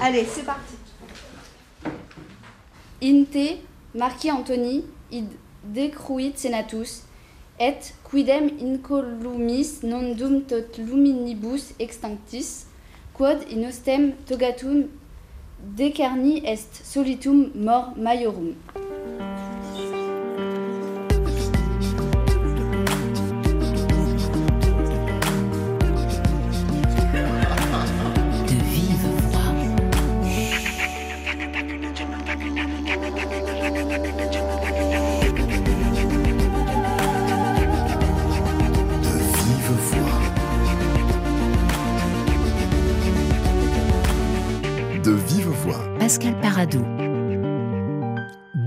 Allez, c'est parti. Inte, Marqui Antoni, id decruit senatus, et quidem incolumis non dum tot luminibus extinctis, quod in ostem togatum decerni est solitum mor maiorum.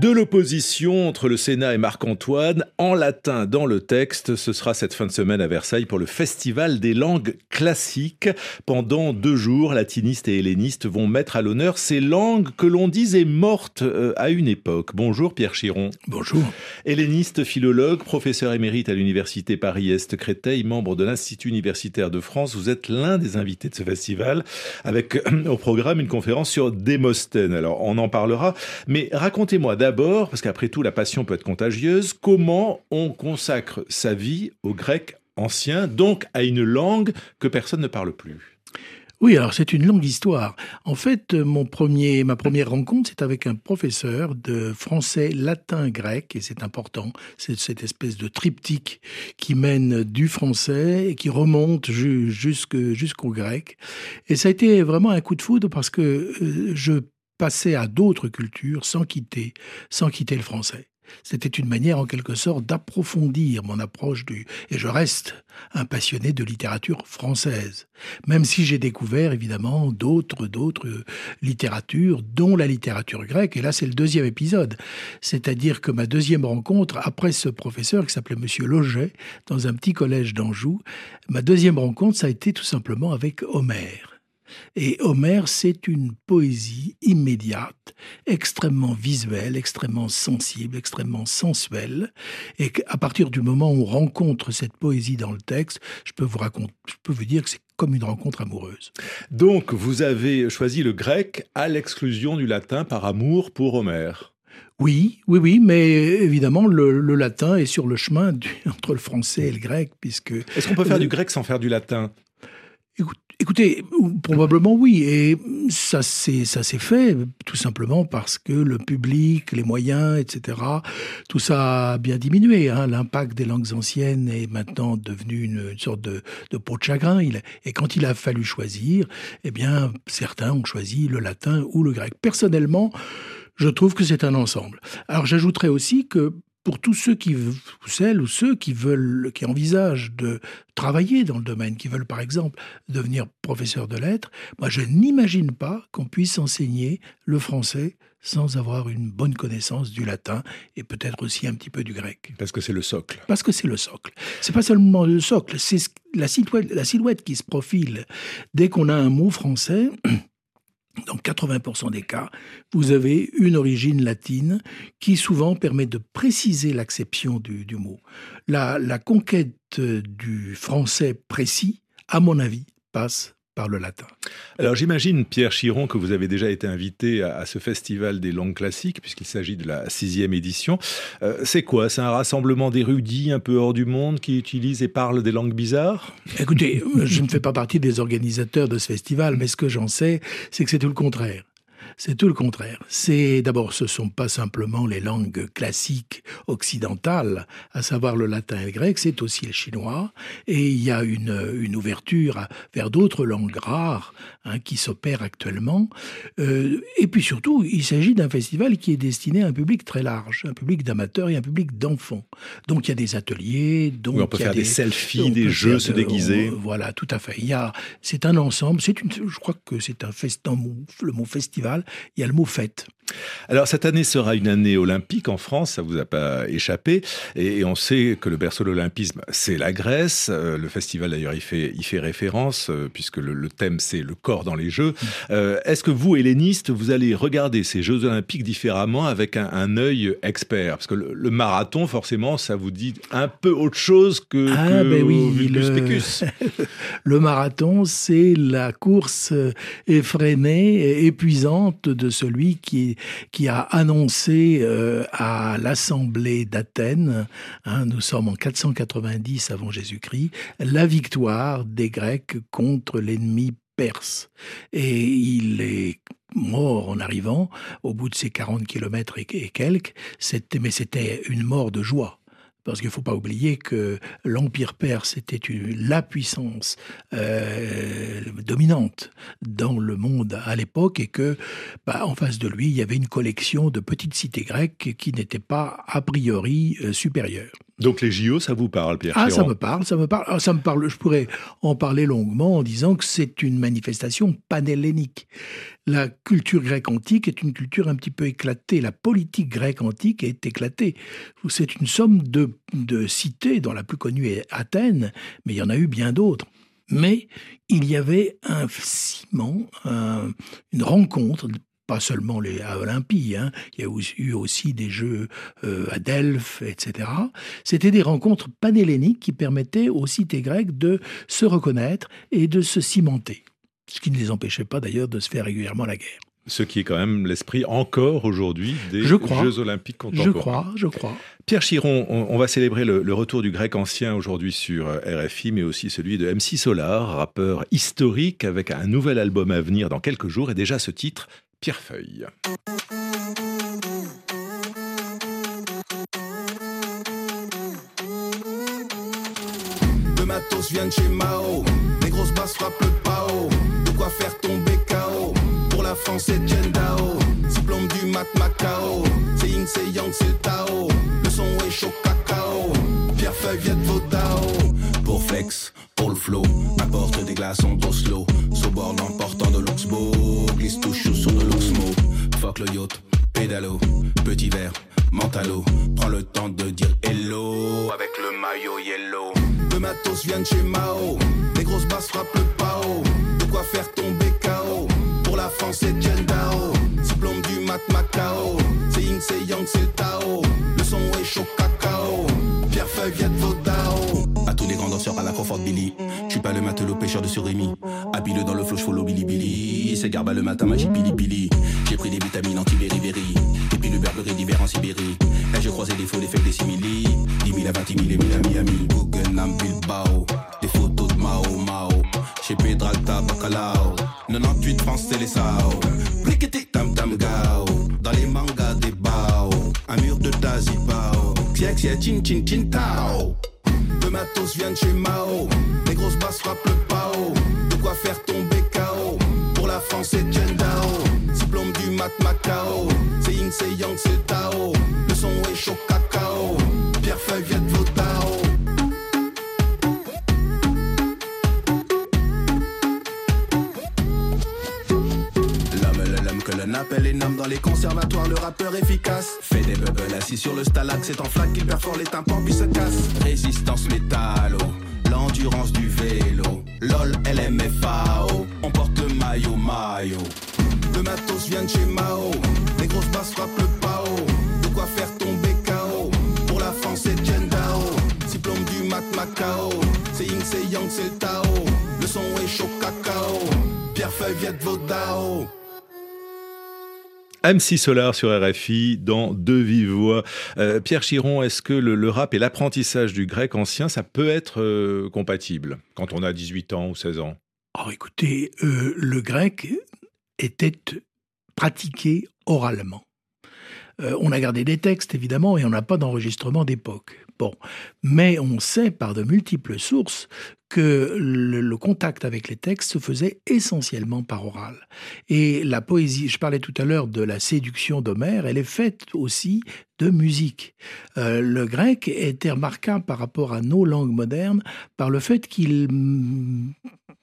De l'opposition entre le Sénat et Marc-Antoine, en latin dans le texte, ce sera cette fin de semaine à Versailles pour le Festival des langues classiques. Pendant deux jours, latinistes et hellénistes vont mettre à l'honneur ces langues que l'on disait mortes euh, à une époque. Bonjour Pierre Chiron. Bonjour. Helléniste, philologue, professeur émérite à l'université Paris-Est Créteil, membre de l'Institut universitaire de France. Vous êtes l'un des invités de ce festival avec euh, au programme une conférence sur Démosthène. Alors on en parlera, mais racontez-moi d'abord, parce qu'après tout la passion peut être contagieuse, comment on consacre sa vie au grec ancien, donc à une langue que personne ne parle plus? Oui, alors c'est une longue histoire. En fait, mon premier, ma première rencontre, c'est avec un professeur de français, latin, grec, et c'est important. C'est cette espèce de triptyque qui mène du français et qui remonte jusqu'au grec. Et ça a été vraiment un coup de foudre parce que euh, je passais à d'autres cultures sans quitter, sans quitter le français. C'était une manière, en quelque sorte, d'approfondir mon approche du. Et je reste un passionné de littérature française, même si j'ai découvert évidemment d'autres, d'autres euh, littératures, dont la littérature grecque. Et là, c'est le deuxième épisode. C'est-à-dire que ma deuxième rencontre, après ce professeur qui s'appelait Monsieur Loget, dans un petit collège d'Anjou, ma deuxième rencontre, ça a été tout simplement avec Homère. Et Homère, c'est une poésie immédiate, extrêmement visuelle, extrêmement sensible, extrêmement sensuelle. Et qu'à partir du moment où on rencontre cette poésie dans le texte, je peux vous raconter, je peux vous dire que c'est comme une rencontre amoureuse. Donc vous avez choisi le grec à l'exclusion du latin par amour pour Homère. Oui, oui, oui, mais évidemment, le, le latin est sur le chemin du- entre le français et le grec, puisque Est-ce qu'on peut faire du grec sans faire du latin? Écoute- Écoutez, ou- probablement oui, et ça s'est fait tout simplement parce que le public, les moyens, etc. Tout ça a bien diminué. hein. L'impact des langues anciennes est maintenant devenu une, sorte de, peau de chagrin. Et quand il a fallu choisir, eh bien certains ont choisi le latin ou le grec. Personnellement, je trouve que c'est un ensemble. Alors j'ajouterais aussi que pour tous ceux qui, ou celles ou ceux qui veulent, qui envisagent de travailler dans le domaine, qui veulent par exemple devenir professeur de lettres, moi je n'imagine pas qu'on puisse enseigner le français sans avoir une bonne connaissance du latin et peut-être aussi un petit peu du grec. Parce que c'est le socle. Parce que c'est le socle. C'est pas seulement le socle, c'est ce- la silhouette, la silhouette qui se profile dès qu'on a un mot français. Dans 80% des cas, vous avez une origine latine qui souvent permet de préciser l'acception du, mot. La, conquête du français précis, à mon avis, passe par le latin. Alors j'imagine, Pierre Chiron, que vous avez déjà été invité à, à ce festival des langues classiques, puisqu'il s'agit de la sixième édition. Euh, c'est quoi? C'est un rassemblement d'érudits un peu hors du monde qui utilisent et parlent des langues bizarres? Écoutez, je ne fais pas partie des organisateurs de ce festival, mais ce que j'en sais, c'est que c'est tout le contraire. C'est tout le contraire. C'est d'abord, ce sont pas simplement les langues classiques occidentales, à savoir le latin et le grec, c'est aussi le chinois. Et il y a une, une ouverture vers d'autres langues rares hein, qui s'opèrent actuellement. Euh, et puis surtout, il s'agit d'un festival qui est destiné à un public très large, un public d'amateurs et un public d'enfants. Donc il y a des ateliers, donc Oui, on peut il y a faire des, selfies, des jeux, se déguiser. on- voilà, tout à fait. Il y a, c'est un ensemble. C'est une, je crois que c'est un fest, le mot festival. Il y a le mot fête. Alors cette année sera une année olympique en France, ça vous a pas échappé, et, on sait que le berceau de l'olympisme c'est la Grèce. Euh, le festival d'ailleurs y fait y fait référence euh, puisque le, thème c'est le corps dans les Jeux. Euh, est-ce que vous, helléniste, vous allez regarder ces Jeux olympiques différemment avec un, un œil expert? Parce que le, marathon, forcément, ça vous dit un peu autre chose que, ah, ben oui, le... le marathon, c'est la course effrénée, et épuisante de celui qui qui a annoncé euh, à l'Assemblée d'Athènes, hein, nous sommes en 490 avant Jésus-Christ, la victoire des Grecs contre l'ennemi perse. Et il est mort en arrivant, au bout de ces 40 kilomètres et, et quelques, mais c'était une mort de joie. Parce qu'il ne faut pas oublier que l'Empire perse était la puissance euh, dominante dans le monde à l'époque et que, bah, en face de lui, il y avait une collection de petites cités grecques qui n'étaient pas a priori euh, supérieures. Donc les JO, ça vous parle, Pierre Ah, ça me parle, ça me parle. Ah, ça me parle. Je pourrais en parler longuement en disant que c'est une manifestation panhellénique. La culture grecque antique est une culture un petit peu éclatée. La politique grecque antique est éclatée. C'est une somme de, de cités, dont la plus connue est Athènes, mais il y en a eu bien d'autres. Mais il y avait un ciment, une rencontre pas seulement les, à Olympie, hein. il y a eu aussi des jeux euh, à Delphes, etc. C'était des rencontres panhelléniques qui permettaient aux cités grecques de se reconnaître et de se cimenter. Ce qui ne les empêchait pas d'ailleurs de se faire régulièrement la guerre. Ce qui est quand même l'esprit encore aujourd'hui des Jeux olympiques contemporains. Je crois, je crois. Pierre Chiron, on, va célébrer le, retour du grec ancien aujourd'hui sur euh, RFI, mais aussi celui de MC Solar, rappeur historique avec un nouvel album à venir dans quelques jours et déjà ce titre, Pierrefeuille. Le matos vient de chez Mao, les grosses basses frappent le pao, de quoi faire tomber KO. Pour la France, c'est Dao, diplôme du mat Macao, c'est Ying, c'est Yang, c'est Tao, le son est chaud cacao, Pierrefeuille vient de Vodao, pour flex, pour le flow, apporte des glaçons d'Oslo, sur bord l'emportant de Luxembourg glisse touche sur de l'Oxmo. Fuck le yacht, pédalo, petit verre, mentalo. Prends le temps de dire hello avec le maillot yellow. Le matos vient de chez Mao, les grosses basses frappent le pao. De quoi faire tomber KO. Pour la France, c'est Dao. Diplôme du mat Macao. C'est Ying, c'est Yang, c'est Tao. Billy. Je suis pas le matelot pêcheur de surimi. Habile dans le flow, follow Billy Billy. C'est garba le matin, magie pili pili. J'ai pris des vitamines anti-beriberi. Et puis le berberie d'hiver en Sibérie. Là, je croisais des faux, des faits, des simili. 10 000 à 20 000 et 1000 à Miami. Guggenheim, Bilbao. Des photos de Mao Mao. Chez Pedralta, Bacalao. 98 France, c'est les Sao. Pliqueté, tam tam gao. Dans les mangas des bao. Un mur de Tazipao. Xiax, chin chin chin tao. Matos vient chez Mao. Les grosses basses frappent le pao. De quoi faire tomber KO. Pour la France, c'est Dao. Diplôme du mat Macao. C'est Ying, c'est Yang, c'est Tao. Le son est chaud cacao. Pierre Feuille vient de. Appelle les noms dans les conservatoires, le rappeur efficace. Fait des bubbles assis sur le stalag, c'est en flaque qu'il perfore les tympans puis se casse. Résistance métallo, l'endurance du vélo. LOL, LMFAO, on porte maillot maillot. Le matos vient de chez Mao, les grosses basses frappent le pao. De quoi faire tomber KO. Pour la France, c'est Dao. Diplôme du mat Macao. C'est Ying, c'est Yang, c'est le Tao. Le son est chaud cacao. Pierre Feuille vient de Vodao. MC Solar sur RFI dans Deux Vives Voix. Euh, Pierre Chiron, est-ce que le, rap et l'apprentissage du grec ancien, ça peut être euh, compatible quand on a 18 ans ou 16 ans? Oh, écoutez, euh, le grec était pratiqué oralement. On a gardé des textes, évidemment, et on n'a pas d'enregistrement d'époque. Bon, mais on sait par de multiples sources que le, contact avec les textes se faisait essentiellement par oral. Et la poésie, je parlais tout à l'heure de la séduction d'Homère, elle est faite aussi de musique. Euh, le grec était remarquable par rapport à nos langues modernes par le fait qu'il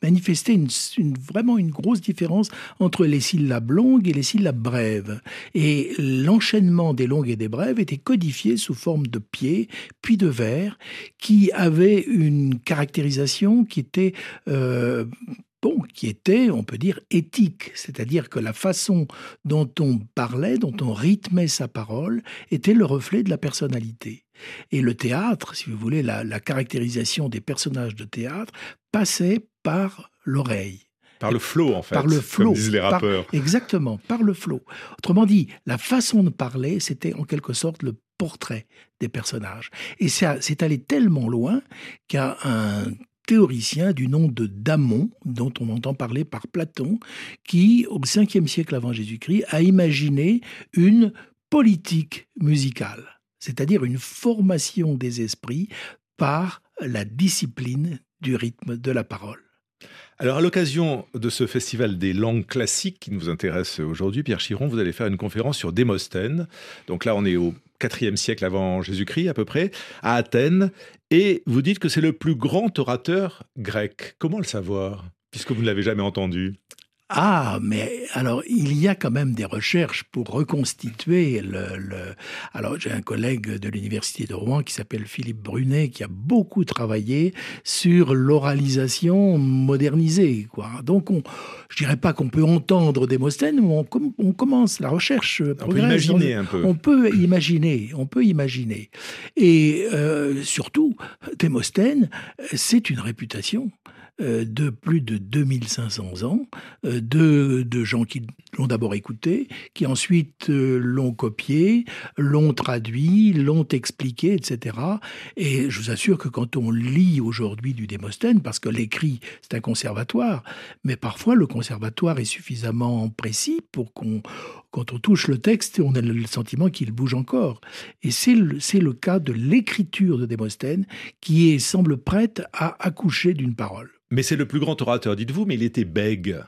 une, vraiment une grosse différence entre les syllabes longues et les syllabes brèves. Et l'enchaînement des longues et des brèves était codifié sous forme de pieds, puis de vers, qui avaient une caractérisation qui était euh, bon, qui était, on peut dire, éthique, c'est-à-dire que la façon dont on parlait, dont on rythmait sa parole, était le reflet de la personnalité. Et le théâtre, si vous voulez, la, caractérisation des personnages de théâtre passait par l'oreille. Par le flot, en fait. Par le flot. disent les rappeurs. exactement, par le flot. Autrement dit, la façon de parler, c'était en quelque sorte le portrait des personnages. Et c'est allé tellement loin qu'un théoricien du nom de Damon, dont on entend parler par Platon, qui, au 5e siècle avant Jésus-Christ, a imaginé une politique musicale, c'est-à-dire une formation des esprits par la discipline du rythme de la parole. Alors, à l'occasion de ce festival des langues classiques qui nous intéresse aujourd'hui, Pierre Chiron, vous allez faire une conférence sur Démosthène. Donc là, on est au IVe siècle avant Jésus-Christ à peu près, à Athènes, et vous dites que c'est le plus grand orateur grec. Comment le savoir, puisque vous ne l'avez jamais entendu? Ah, mais alors il y a quand même des recherches pour reconstituer le. Alors j'ai un collègue de l'université de Rouen qui s'appelle Philippe Brunet qui a beaucoup travaillé sur l'oralisation modernisée. Quoi. Donc on, je dirais pas qu'on peut entendre Démosthène, mais on, commence la recherche. On peut imaginer un peu. On peut imaginer, on peut imaginer. Et euh, surtout, Démosthène, c'est une réputation. Euh, de plus de 2500 ans, euh, de, de gens qui l'ont d'abord écouté, qui ensuite euh, l'ont copié, l'ont traduit, l'ont expliqué, etc. Et je vous assure que quand on lit aujourd'hui du Démosthène, parce que l'écrit, c'est un conservatoire, mais parfois le conservatoire est suffisamment précis pour qu'on, quand on touche le texte, on a le sentiment qu'il bouge encore. Et c'est le, le cas de l'écriture de Démosthène qui est, semble prête à accoucher d'une parole. Mais c'est le plus grand orateur, dites-vous, mais il était bègue.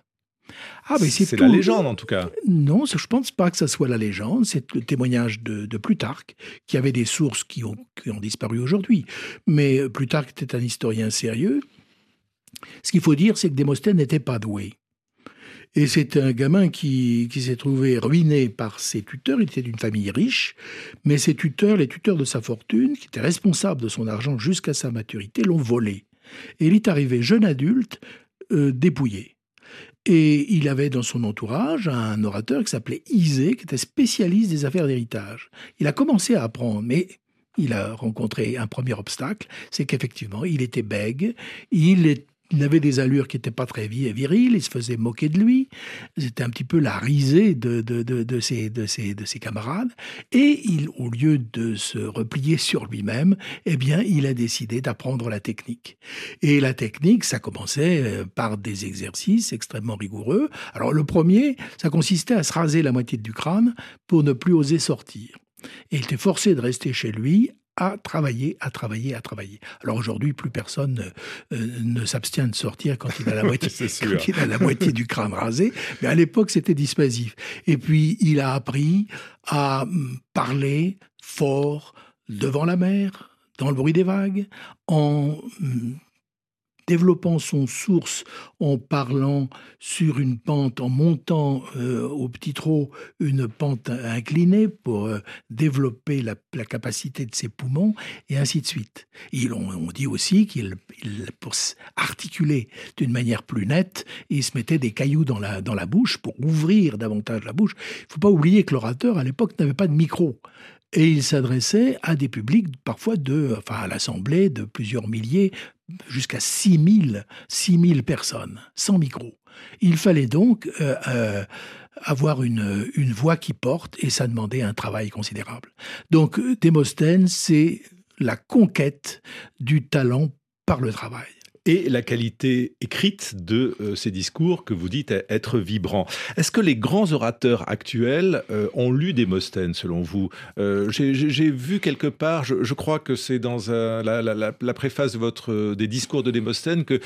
Ah, mais c'est, la légende en tout cas. Non, je ne pense pas que ça soit la légende. C'est le témoignage de, Plutarque, qui avait des sources qui ont, qui ont disparu aujourd'hui. Mais Plutarque était un historien sérieux. Ce qu'il faut dire, c'est que Démosthène n'était pas doué. Et c'est un gamin qui, s'est trouvé ruiné par ses tuteurs. Il était d'une famille riche, mais ses tuteurs, les tuteurs de sa fortune, qui étaient responsables de son argent jusqu'à sa maturité, l'ont volé. Et il est arrivé jeune adulte, euh, dépouillé. Et il avait dans son entourage un orateur qui s'appelait Isée, qui était spécialiste des affaires d'héritage. Il a commencé à apprendre, mais il a rencontré un premier obstacle, c'est qu'effectivement, il était bègue, il est il avait des allures qui n'étaient pas très viriles, il se faisait moquer de lui, c'était un petit peu la risée de, de, de, ses, de, de camarades, et il, au lieu de se replier sur lui-même, eh bien, il a décidé d'apprendre la technique. Et la technique, ça commençait euh, par des exercices extrêmement rigoureux. Alors le premier, ça consistait à se raser la moitié du crâne pour ne plus oser sortir. Et il était forcé de rester chez lui à travailler, à travailler, à travailler. Alors aujourd'hui, plus personne euh, ne s'abstient de sortir quand il a la moitié, il a la moitié du crâne rasé. Mais à l'époque, c'était dissuasif. Et puis, il a appris à hum, parler fort devant la mer, dans le bruit des vagues, en hum, développant son source en parlant sur une pente, en montant euh, au petit trot une pente inclinée pour euh, développer la, capacité de ses poumons, et ainsi de suite. Et on, dit aussi qu'il, pour articuler d'une manière plus nette, il se mettait des cailloux dans la, dans la bouche pour ouvrir davantage la bouche. Il ne faut pas oublier que l'orateur, à l'époque, n'avait pas de micro. Et il s'adressait à des publics, parfois de, enfin à l'Assemblée, de plusieurs milliers, jusqu'à 6000 6000 personnes, sans micro. Il fallait donc euh, euh, avoir une, une voix qui porte et ça demandait un travail considérable. Donc Démosthène, c'est la conquête du talent par le travail et la qualité écrite de euh, ces discours que vous dites être vibrants. Est-ce que les grands orateurs actuels euh, ont lu Démosthène, selon vous? Euh, J'ai vu quelque part, je, crois que c'est dans la, la, préface de votre, des discours de Démosthène, que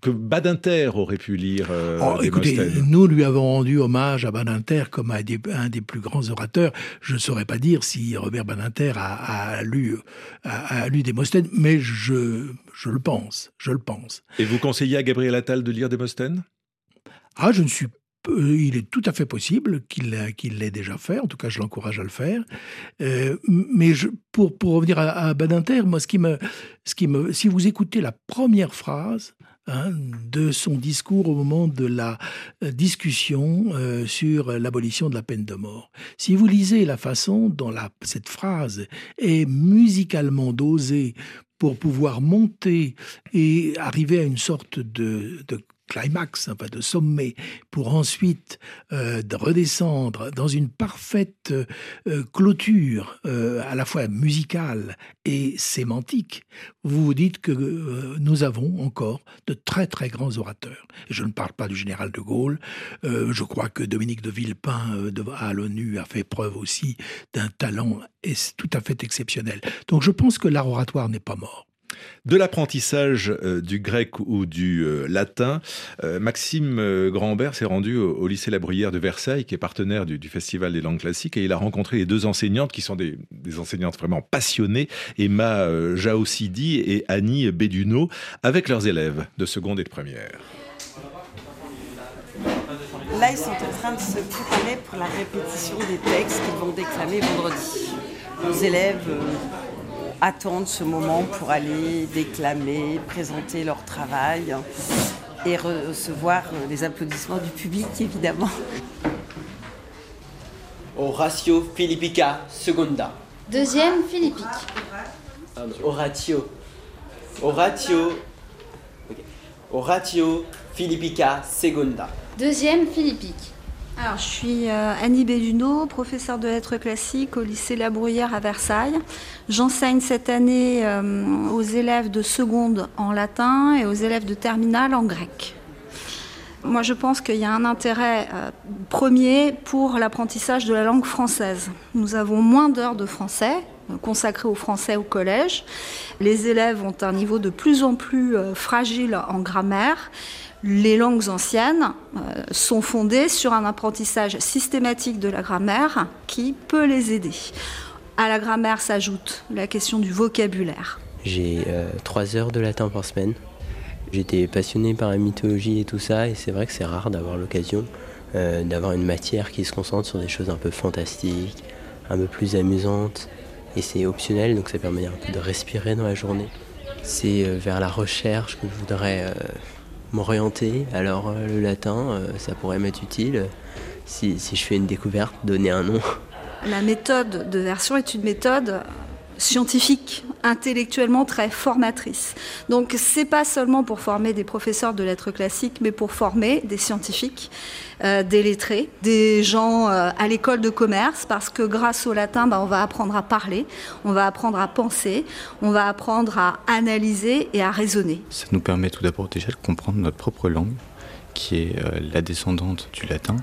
que Badinter aurait pu lire euh, Oh, écoutez, nous lui avons rendu hommage à Badinter comme à des- un des plus grands orateurs. Je ne saurais pas dire si Robert Badinter a, a lu, a, a lu Démosthène, mais je, je le pense, je le pense. Et vous conseillez à Gabriel Attal de lire Démosthène Ah, je ne suis il est tout à fait possible qu'il l'a- qu'il l'ait déjà fait. En tout cas, je l'encourage à le faire. Euh, mais pour, revenir à, Badinter, moi, ce qui me, ce qui me, si vous écoutez la première phrase hein, de son discours au moment de la euh, discussion euh, sur l'abolition de la peine de mort, si vous lisez la façon dont cette phrase est musicalement dosée pour pouvoir monter et arriver à une sorte de climax, enfin de sommet, pour ensuite euh, de redescendre dans une parfaite euh, clôture euh, à la fois musicale et sémantique, vous vous dites que nous avons encore de très très grands orateurs. Je ne parle pas du général de Gaulle. Je crois que Dominique de Villepin à l'ONU a fait preuve aussi d'un talent tout à fait exceptionnel. Donc je pense que l'art oratoire n'est pas mort. De l'apprentissage euh, du grec ou du euh, latin, euh, Maxime Grandbert s'est rendu au, lycée La Bruyère de Versailles, qui est partenaire du, Festival des langues classiques, et il a rencontré les deux enseignantes qui sont des, enseignantes vraiment passionnées, Emma Jaossidi et Annie Béduno, avec leurs élèves de seconde et de première. Là, ils sont en train de se préparer pour la répétition des textes qu'ils vont déclamer vendredi. Les élèves attendent ce moment pour aller déclamer, présenter leur travail et recevoir les applaudissements du public, évidemment. Horatio Philippica Secunda. Deuxième, philippique. Horatio. Horatio. Horatio Philippica Segunda. Deuxième, philippique. Alors, je suis euh, Annie Belluno, professeure de lettres classiques au lycée La Bruyère à Versailles. J'enseigne cette année euh, aux élèves de seconde en latin et aux élèves de terminale en grec. Moi, je pense qu'il y a un intérêt euh, premier pour l'apprentissage de la langue française. Nous avons moins d'heures de français consacrées au français au collège. Les élèves ont un niveau de plus en plus fragile en grammaire. Les langues anciennes euh, sont fondées sur un apprentissage systématique de la grammaire qui peut les aider. À la grammaire s'ajoute la question du vocabulaire. J'ai euh, trois heures de latin par semaine. J'étais passionné par la mythologie et tout ça, et c'est vrai que c'est rare d'avoir l'occasion euh, d'avoir une matière qui se concentre sur des choses un peu fantastiques, un peu plus amusantes, et c'est optionnel, donc ça permet de respirer dans la journée. C'est vers la recherche que je voudrais m'orienter. Alors euh, le latin, euh, ça pourrait m'être utile si, si je fais une découverte, donner un nom. La méthode de version est une méthode scientifique, intellectuellement très formatrice. Donc c'est pas seulement pour former des professeurs de lettres classiques, mais pour former des scientifiques, euh, des lettrés, des gens euh, à l'école de commerce, parce que grâce au latin, bah, on va apprendre à parler, on va apprendre à penser, on va apprendre à analyser et à raisonner. Ça nous permet tout d'abord déjà de comprendre notre propre langue, qui est euh, la descendante du latin,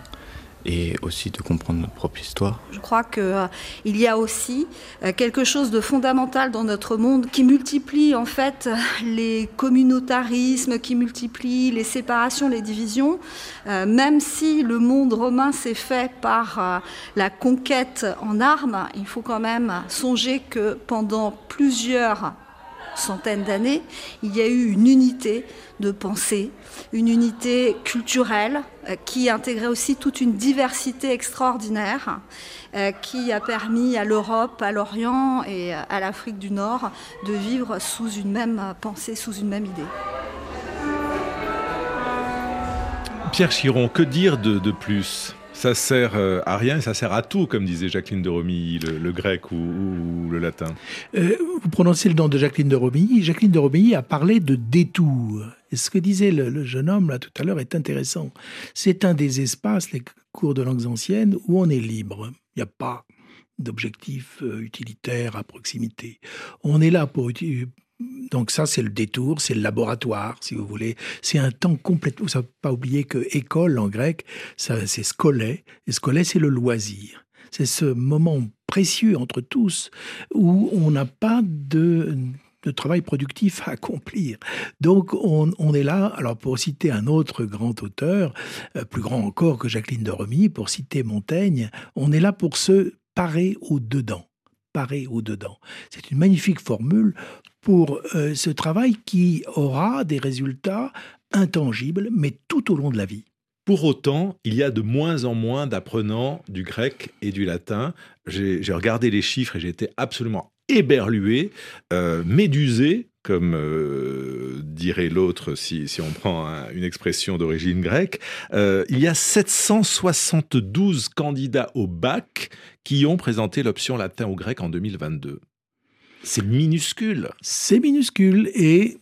et aussi de comprendre notre propre histoire. Je crois qu'il euh, y a aussi euh, quelque chose de fondamental dans notre monde qui multiplie en fait les communautarismes, qui multiplie les séparations, les divisions. Euh, même si le monde romain s'est fait par la conquête en armes, il faut quand même songer que pendant plusieurs centaines d'années, il y a eu une unité de pensée, une unité culturelle euh, qui intégrait aussi toute une diversité extraordinaire euh, qui a permis à l'Europe, à l'Orient et à l'Afrique du Nord de vivre sous une même pensée, sous une même idée. Pierre Chiron, que dire de plus? Ça sert euh, à rien ça sert à tout, comme disait Jacqueline de Romilly, le, grec ou, le latin. Euh, vous prononcez le nom de Jacqueline de Romilly. Jacqueline de Romilly a parlé de détour. Et ce que disait le, jeune homme là tout à l'heure est intéressant. C'est un des espaces, les cours de langues anciennes, où on est libre. Il n'y a pas d'objectif euh, utilitaire à proximité. On est là pour donc ça, c'est le détour, c'est le laboratoire, si vous voulez. C'est un temps complètement... Vous ne pas oublier que école en grec, ça, c'est scolé. Et scolé, c'est le loisir. C'est ce moment précieux entre tous où on n'a pas de travail productif à accomplir. Donc on, est là, alors pour citer un autre grand auteur, euh, plus grand encore que Jacqueline de Remy, pour citer Montaigne, on est là pour se parer au-dedans. Au-dedans. C'est une magnifique formule pour euh, ce travail qui aura des résultats intangibles, mais tout au long de la vie. Pour autant, il y a de moins en moins d'apprenants du grec et du latin. J'ai regardé les chiffres et j'ai été absolument éberlué, euh, médusé, comme euh, dirait l'autre si, on prend un, une expression d'origine grecque. Euh, il y a 772 candidats au bac qui ont présenté l'option latin ou grec en 2022. C'est minuscule. C'est minuscule et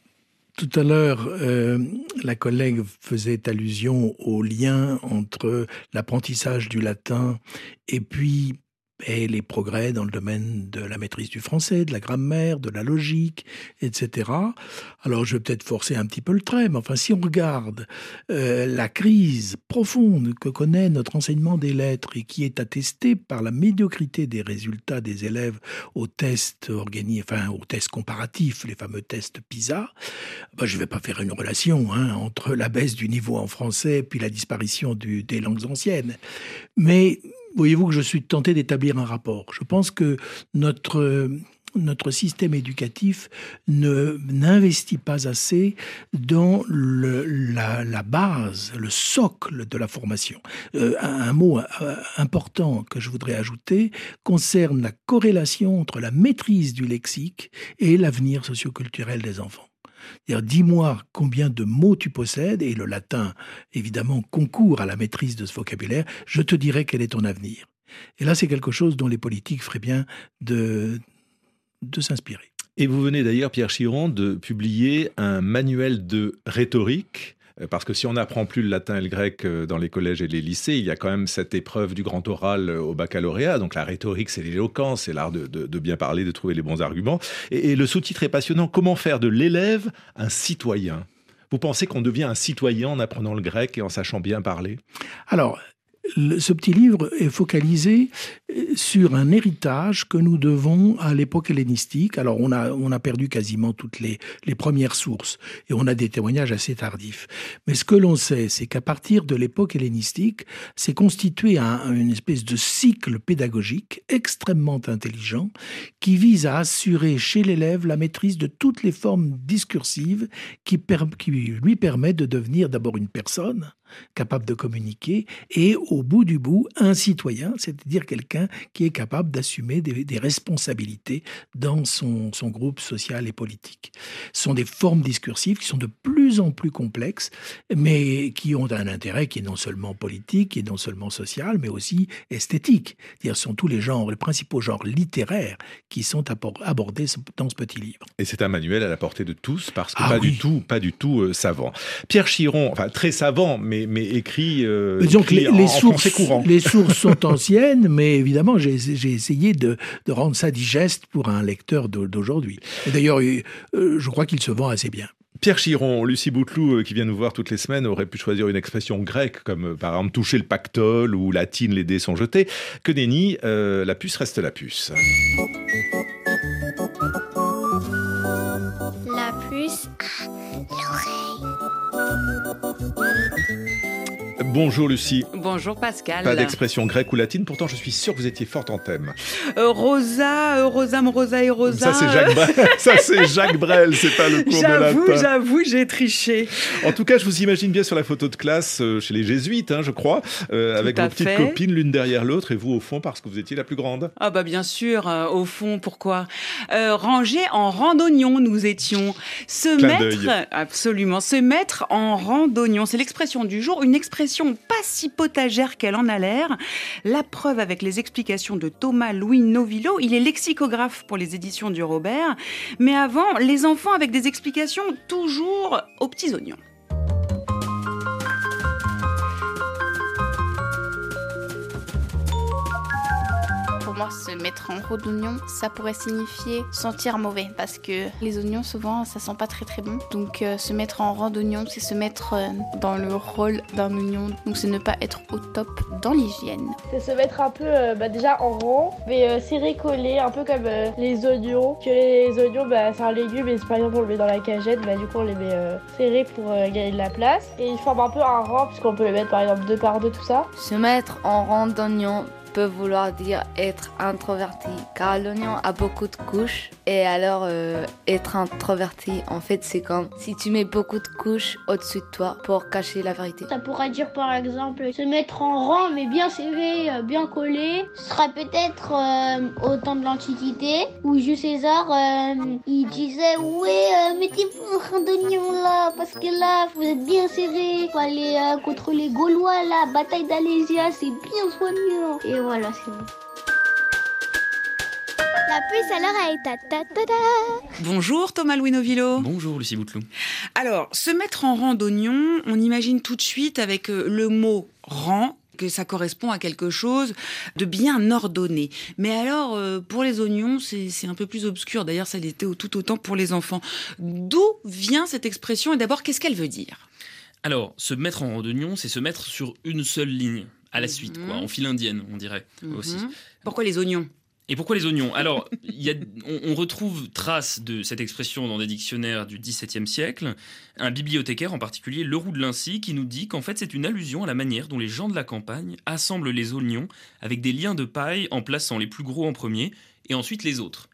tout à l'heure, euh, la collègue faisait allusion au lien entre l'apprentissage du latin et puis et les progrès dans le domaine de la maîtrise du français, de la grammaire, de la logique, etc. Alors je vais peut-être forcer un petit peu le trait, mais enfin si on regarde euh, la crise profonde que connaît notre enseignement des lettres et qui est attestée par la médiocrité des résultats des élèves aux tests comparatifs, les fameux tests PISA, ben, je ne vais pas faire une relation hein, entre la baisse du niveau en français puis la disparition des langues anciennes, mais voyez-vous que je suis tenté d'établir un rapport. Je pense que notre notre système éducatif ne n'investit pas assez dans le, la, la, base, le socle de la formation. Euh, un, mot euh, important que je voudrais ajouter concerne la corrélation entre la maîtrise du lexique et l'avenir socioculturel des enfants. Dis-moi combien de mots tu possèdes, et le latin, évidemment, concourt à la maîtrise de ce vocabulaire, je te dirai quel est ton avenir. Et là, c'est quelque chose dont les politiques feraient bien de, de s'inspirer. Et vous venez d'ailleurs, Pierre Chiron, de publier un manuel de rhétorique parce que si on n'apprend plus le latin et le grec euh, dans les collèges et les lycées, il y a quand même cette épreuve du grand oral euh, au baccalauréat. Donc la rhétorique, c'est l'éloquence, c'est l'art de, bien parler, de trouver les bons arguments. Et, et le sous-titre est passionnant. Comment faire de l'élève un citoyen? Vous pensez qu'on devient un citoyen en apprenant le grec et en sachant bien parler? Alors, ce petit livre est focalisé euh, sur un héritage que nous devons à l'époque hellénistique. Alors on a, on a perdu quasiment toutes les, les premières sources et on a des témoignages assez tardifs. Mais ce que l'on sait, c'est qu'à partir de l'époque hellénistique, c'est constitué un, une espèce de cycle pédagogique extrêmement intelligent qui vise à assurer chez l'élève la maîtrise de toutes les formes discursives qui, qui lui permettent de devenir d'abord une personne, capable de communiquer, et au bout du bout, un citoyen, c'est-à-dire quelqu'un qui est capable d'assumer des, des, responsabilités dans son, son, groupe social et politique. Ce sont des formes discursives qui sont de plus en plus complexes, mais qui ont un intérêt qui est non seulement politique, qui est non seulement social, mais aussi esthétique. Ce sont tous les genres, les principaux genres littéraires qui sont abordés dans ce petit livre. Et c'est un manuel à la portée de tous, parce que ah pas oui. du tout, pas du tout euh, savant. Pierre Chiron, enfin très savant, mais mais, écrit, euh, mais donc écrit les, en, les, en sources, courant. les sources sont anciennes, mais évidemment, j'ai essayé de, de, rendre ça digeste pour un lecteur d'aujourd'hui. D'ailleurs, euh, je crois qu'il se vend assez bien. Pierre Chiron, Lucie Bouteloup, euh, qui vient nous voir toutes les semaines, aurait pu choisir une expression grecque, comme euh, par exemple toucher le pactole ou latine, les dés sont jetés. Que nenni, euh, la puce reste la puce. La puce Thank you. Bonjour Lucie. Bonjour Pascal. Pas d'expression grecque ou latine, pourtant je suis sûr que vous étiez forte en thème. Euh, rosa, euh, Rosam, Rosa et Rosa. Ça c'est Jacques Brel, ça c'est Jacques Brel, c'est pas le cours de latin. J'avoue, j'avoue, j'ai triché. En tout cas, je vous imagine bien sur la photo de classe euh, chez les jésuites, hein, je crois, euh, avec vos petites copines l'une derrière l'autre et vous au fond parce que vous étiez la plus grande. Ah bah bien sûr, euh, au fond, pourquoi? Rangés en randonnion, nous étions. Se Clin mettre, absolument, se mettre en randonnion, c'est l'expression du jour, une expression pas si potagère qu'elle en a l'air. La preuve avec les explications de Thomas Louis Novillo, il est lexicographe pour les éditions du Robert. Mais avant, les enfants avec des explications toujours aux petits oignons. Pour moi, se mettre en rond d'oignon, ça pourrait signifier sentir mauvais parce que les oignons, souvent, ça sent pas très très bon. Donc, euh, se mettre en rang d'oignon, c'est se mettre euh, dans le rôle d'un oignon. Donc, c'est ne pas être au top dans l'hygiène. C'est se mettre un peu euh, bah, déjà en rang, mais euh, serré collé, un peu comme euh, les oignons. Que les oignons, bah, c'est un légume, et si par exemple on le met dans la cagette, bah, du coup on les met euh, serrés pour euh, gagner de la place. Et ils forment un peu un rang, puisqu'on peut les mettre par exemple deux par deux, tout ça. Se mettre en rang d'oignon peut vouloir dire être introverti, car l'oignon a beaucoup de couches. Et alors, euh, être introverti, en fait, c'est comme si tu mets beaucoup de couches au-dessus de toi pour cacher la vérité. Ça pourrait dire par exemple se mettre en rang mais bien serré, euh, bien collé. Ce serait peut-être euh, au temps de l'Antiquité où Jules César il disait ouais mettez-vous en rang d'oignon là parce que là vous êtes bien serré. Faut aller contre les Gaulois là, bataille d'Alésia, c'est bien soignant. Et voilà c'est bon. La puce à l'oreille, ta ta ta ta. Bonjour Thomas Louis Novillo. Bonjour Lucie Bouteloup. Alors, se mettre en rang d'oignon, on imagine tout de suite avec euh, le mot rang que ça correspond à quelque chose de bien ordonné. Mais alors, euh, pour les oignons, c'est un peu plus obscur. D'ailleurs, ça l'était tout autant pour les enfants. D'où vient cette expression et d'abord, qu'est-ce qu'elle veut dire? Alors, se mettre en rang d'oignon, c'est se mettre sur une seule ligne, à la suite, quoi, en file indienne, on dirait aussi. Mhm. Pourquoi les oignons? Et pourquoi les oignons? Alors, il y a, on, on retrouve trace de cette expression dans des dictionnaires du XVIIe siècle. Un bibliothécaire, en particulier Leroux de Lincy, qui nous dit qu'en fait, c'est une allusion à la manière dont les gens de la campagne assemblent les oignons avec des liens de paille en plaçant les plus gros en premier et ensuite les autres.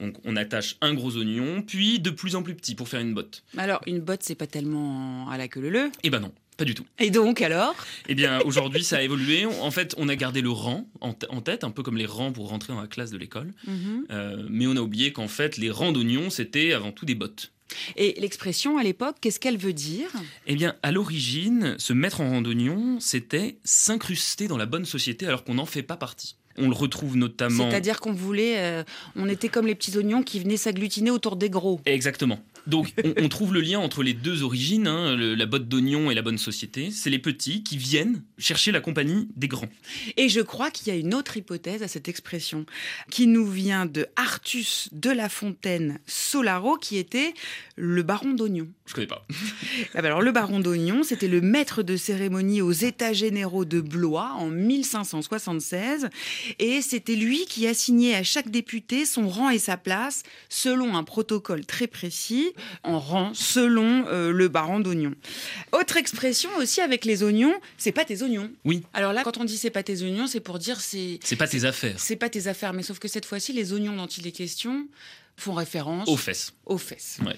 Donc, on attache un gros oignon, puis de plus en plus petit pour faire une botte. Alors, une botte, c'est pas tellement à la queue leu Eh ben non, pas du tout. Et donc, alors? Eh bien, aujourd'hui, ça a évolué. En fait, on a gardé le rang en, tête, un peu comme les rangs pour rentrer dans la classe de l'école. Mhm. Euh, mais on a oublié qu'en fait, les rangs d'oignons, c'était avant tout des bottes. Et l'expression, à l'époque, qu'est-ce qu'elle veut dire? Eh bien, à l'origine, se mettre en rang d'oignon, c'était s'incruster dans la bonne société alors qu'on n'en fait pas partie. On le retrouve notamment. C'est-à-dire qu'on voulait, euh, on était comme les petits oignons qui venaient s'agglutiner autour des gros. Exactement. Donc, on, on trouve le lien entre les deux origines, hein, le- la botte d'oignon et la bonne société. C'est les petits qui viennent chercher la compagnie des grands. Et je crois qu'il y a une autre hypothèse à cette expression, qui nous vient de Artus de la Fontaine Solaro, qui était le baron d'oignon. Je connais pas. Ah bah Alors, le baron d'Oignon, c'était le maître de cérémonie aux États généraux de Blois en 1576. Et c'était lui qui assignait à chaque député son rang et sa place selon un protocole très précis, en rang selon euh, le baron d'Oignon. Autre expression aussi avec les oignons, c'est pas tes oignons. Oui. Alors là, quand on dit c'est pas tes oignons, c'est pour dire c'est. C'est pas tes affaires. C'est pas tes affaires, mais sauf que cette fois-ci, les oignons dont il est question font référence Aux fesses. Aux fesses. Ouais.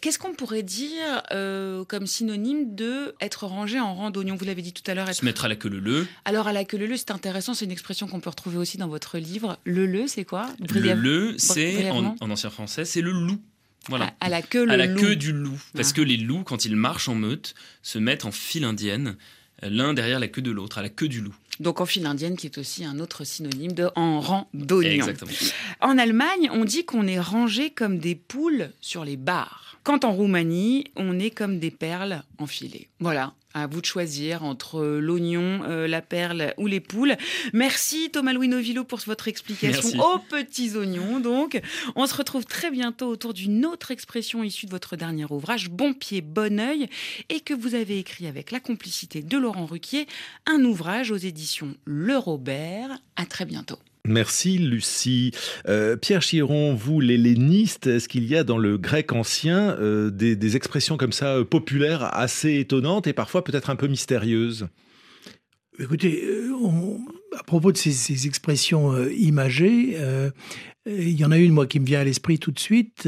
Qu'est-ce qu'on pourrait dire euh, comme synonyme de être rangé en rang d'oignon Vous l'avez dit tout à l'heure. être- Se mettre à la queue le le. Alors à la queue le le, c'est intéressant. C'est une expression qu'on peut retrouver aussi dans votre livre. Le le, c'est quoi? Le Briève- le, c'est brièvement. en, en ancien français, c'est le loup. Voilà. À- à la queue, le À la loup. queue du loup. Parce Ah. que les loups, quand ils marchent en meute, se mettent en file indienne, euh, l'un derrière la queue de l'autre, à la queue du loup. Donc en file indienne, qui est aussi un autre synonyme de en rang d'oignon. En Allemagne, on dit qu'on est rangé comme des poules sur les barres. Quand en Roumanie, on est comme des perles enfilées. Voilà. À vous de choisir entre l'oignon, euh, la perle ou les poules. Merci Thomas Louis Novillo pour votre explication Merci. aux petits oignons. Donc, on se retrouve très bientôt autour d'une autre expression issue de votre dernier ouvrage, Bon pied, bon oeil, et que vous avez écrit avec la complicité de Laurent Ruquier, un ouvrage aux éditions Le Robert. À très bientôt. Merci Lucie. Euh, Pierre Chiron, vous, l'helléniste, est-ce qu'il y a dans le grec ancien euh, des, expressions comme ça euh, populaires assez étonnantes et parfois peut-être un peu mystérieuses? Écoutez, à propos de ces, ces expressions imagées, il y en a une, moi, qui me vient à l'esprit tout de suite.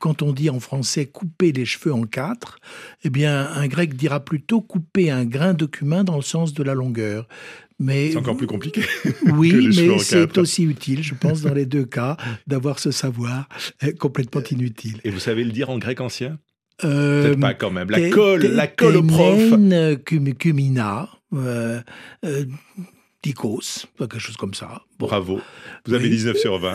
quand on dit en français couper les cheveux en quatre, eh bien, un grec dira plutôt couper un grain de cumin dans le sens de la longueur. Mais C'est encore plus compliqué. oui, que les mais c'est aussi utile, je pense, dans les deux cas, d'avoir ce savoir euh, complètement inutile. Et vous savez le dire en grec ancien? Euh, Peut-être pas quand même. La colle, la colle au prof. cumina. euh, euh, Tikos, quelque chose comme ça. Bravo, vous avez 19 sur 20.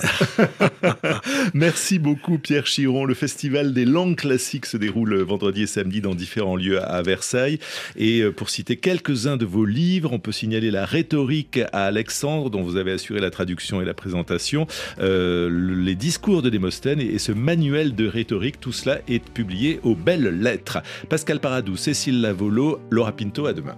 Merci beaucoup Pierre Chiron. Le festival des langues classiques se déroule vendredi et samedi dans différents lieux à Versailles. Et euh, pour citer quelques-uns de vos livres, on peut signaler la rhétorique à Alexandre, dont vous avez assuré la traduction et la présentation, euh, les discours de Démosthène et ce manuel de rhétorique. Tout cela est publié aux belles lettres. Pascal Paradou, Cécile Lavolo, Laura Pinto, à demain.